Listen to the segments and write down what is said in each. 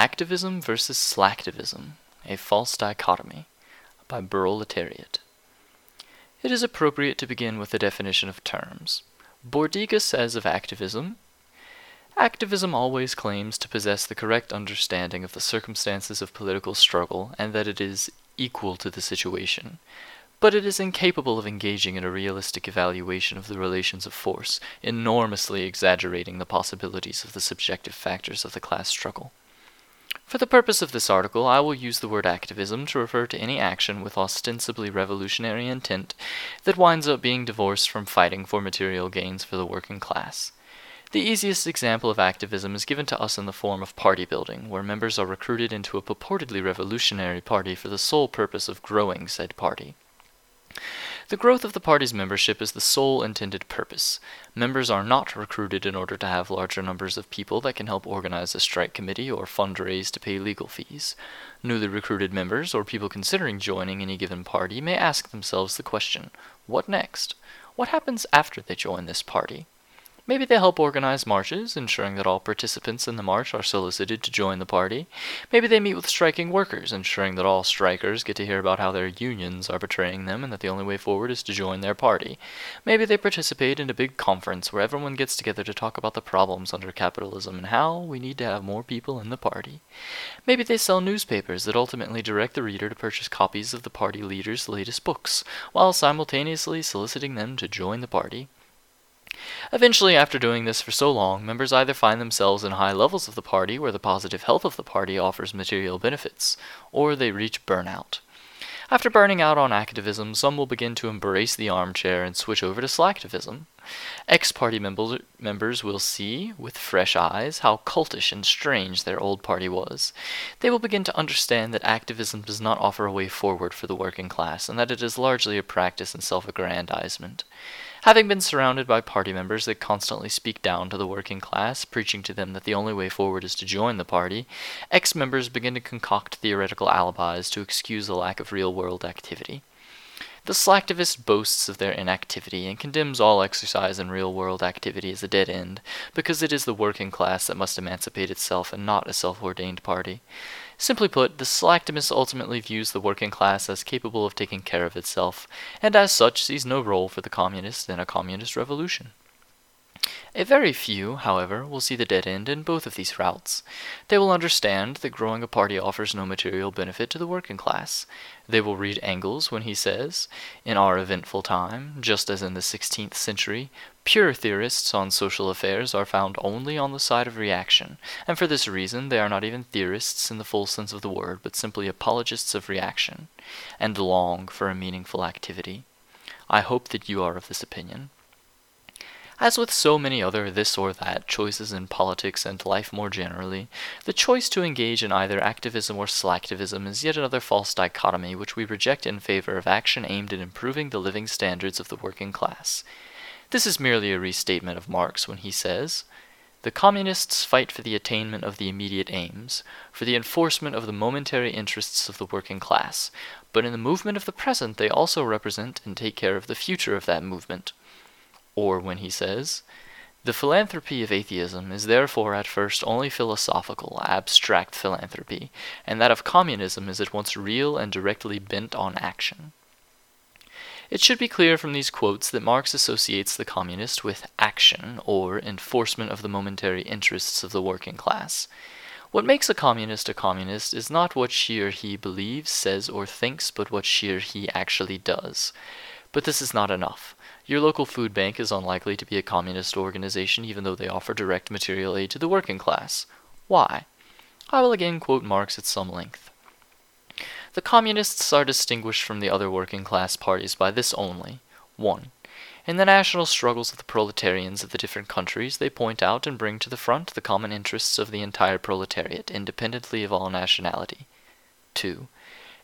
Activism versus Slacktivism, a False Dichotomy, by Burl Letariat. It is appropriate to begin with the definition of terms. Bordiga says of activism Activism always claims to possess the correct understanding of the circumstances of political struggle and that it is equal to the situation. But it is incapable of engaging in a realistic evaluation of the relations of force, enormously exaggerating the possibilities of the subjective factors of the class struggle. For the purpose of this article, I will use the word activism to refer to any action with ostensibly revolutionary intent that winds up being divorced from fighting for material gains for the working class. The easiest example of activism is given to us in the form of party building, where members are recruited into a purportedly revolutionary party for the sole purpose of growing said party. The growth of the party's membership is the sole intended purpose. Members are not recruited in order to have larger numbers of people that can help organize a strike committee or fundraise to pay legal fees. Newly recruited members or people considering joining any given party may ask themselves the question what next? What happens after they join this party? Maybe they help organize marches, ensuring that all participants in the march are solicited to join the party. Maybe they meet with striking workers, ensuring that all strikers get to hear about how their unions are betraying them and that the only way forward is to join their party. Maybe they participate in a big conference where everyone gets together to talk about the problems under capitalism and how we need to have more people in the party. Maybe they sell newspapers that ultimately direct the reader to purchase copies of the party leader's latest books, while simultaneously soliciting them to join the party. Eventually, after doing this for so long, members either find themselves in high levels of the party where the positive health of the party offers material benefits, or they reach burnout. After burning out on activism, some will begin to embrace the armchair and switch over to slacktivism. Ex party members will see, with fresh eyes, how cultish and strange their old party was. They will begin to understand that activism does not offer a way forward for the working class, and that it is largely a practice in self aggrandizement. Having been surrounded by party members that constantly speak down to the working class, preaching to them that the only way forward is to join the party, ex members begin to concoct theoretical alibis to excuse the lack of real world activity. The slacktivist boasts of their inactivity and condemns all exercise in real world activity as a dead end, because it is the working class that must emancipate itself and not a self ordained party. Simply put, the slacktivist ultimately views the working class as capable of taking care of itself, and as such sees no role for the communists in a communist revolution. A very few, however, will see the dead end in both of these routes. They will understand that growing a party offers no material benefit to the working class. They will read Engels when he says, In our eventful time, just as in the 16th century, pure theorists on social affairs are found only on the side of reaction, and for this reason they are not even theorists in the full sense of the word, but simply apologists of reaction, and long for a meaningful activity. I hope that you are of this opinion. As with so many other this or that choices in politics and life more generally, the choice to engage in either activism or slacktivism is yet another false dichotomy which we reject in favor of action aimed at improving the living standards of the working class. This is merely a restatement of Marx when he says, the communists fight for the attainment of the immediate aims, for the enforcement of the momentary interests of the working class, but in the movement of the present they also represent and take care of the future of that movement. Or when he says, The philanthropy of atheism is therefore at first only philosophical, abstract philanthropy, and that of communism is at once real and directly bent on action. It should be clear from these quotes that Marx associates the communist with action, or enforcement of the momentary interests of the working class. What makes a communist a communist is not what she or he believes, says, or thinks, but what she or he actually does. But this is not enough. Your local food bank is unlikely to be a communist organization even though they offer direct material aid to the working class. Why? I will again quote Marx at some length. The communists are distinguished from the other working class parties by this only 1. In the national struggles of the proletarians of the different countries, they point out and bring to the front the common interests of the entire proletariat, independently of all nationality. 2.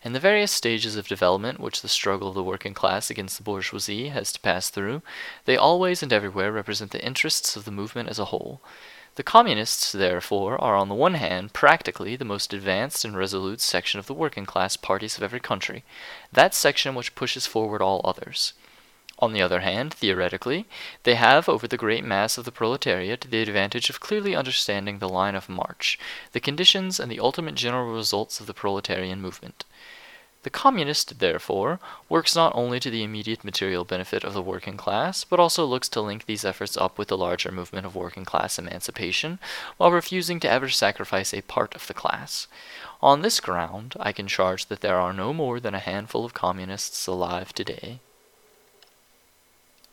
In the various stages of development which the struggle of the working class against the bourgeoisie has to pass through, they always and everywhere represent the interests of the movement as a whole. The Communists, therefore, are on the one hand practically the most advanced and resolute section of the working class parties of every country, that section which pushes forward all others. On the other hand, theoretically, they have over the great mass of the proletariat the advantage of clearly understanding the line of march, the conditions, and the ultimate general results of the proletarian movement. The communist, therefore, works not only to the immediate material benefit of the working class, but also looks to link these efforts up with the larger movement of working class emancipation, while refusing to ever sacrifice a part of the class. On this ground, I can charge that there are no more than a handful of communists alive today.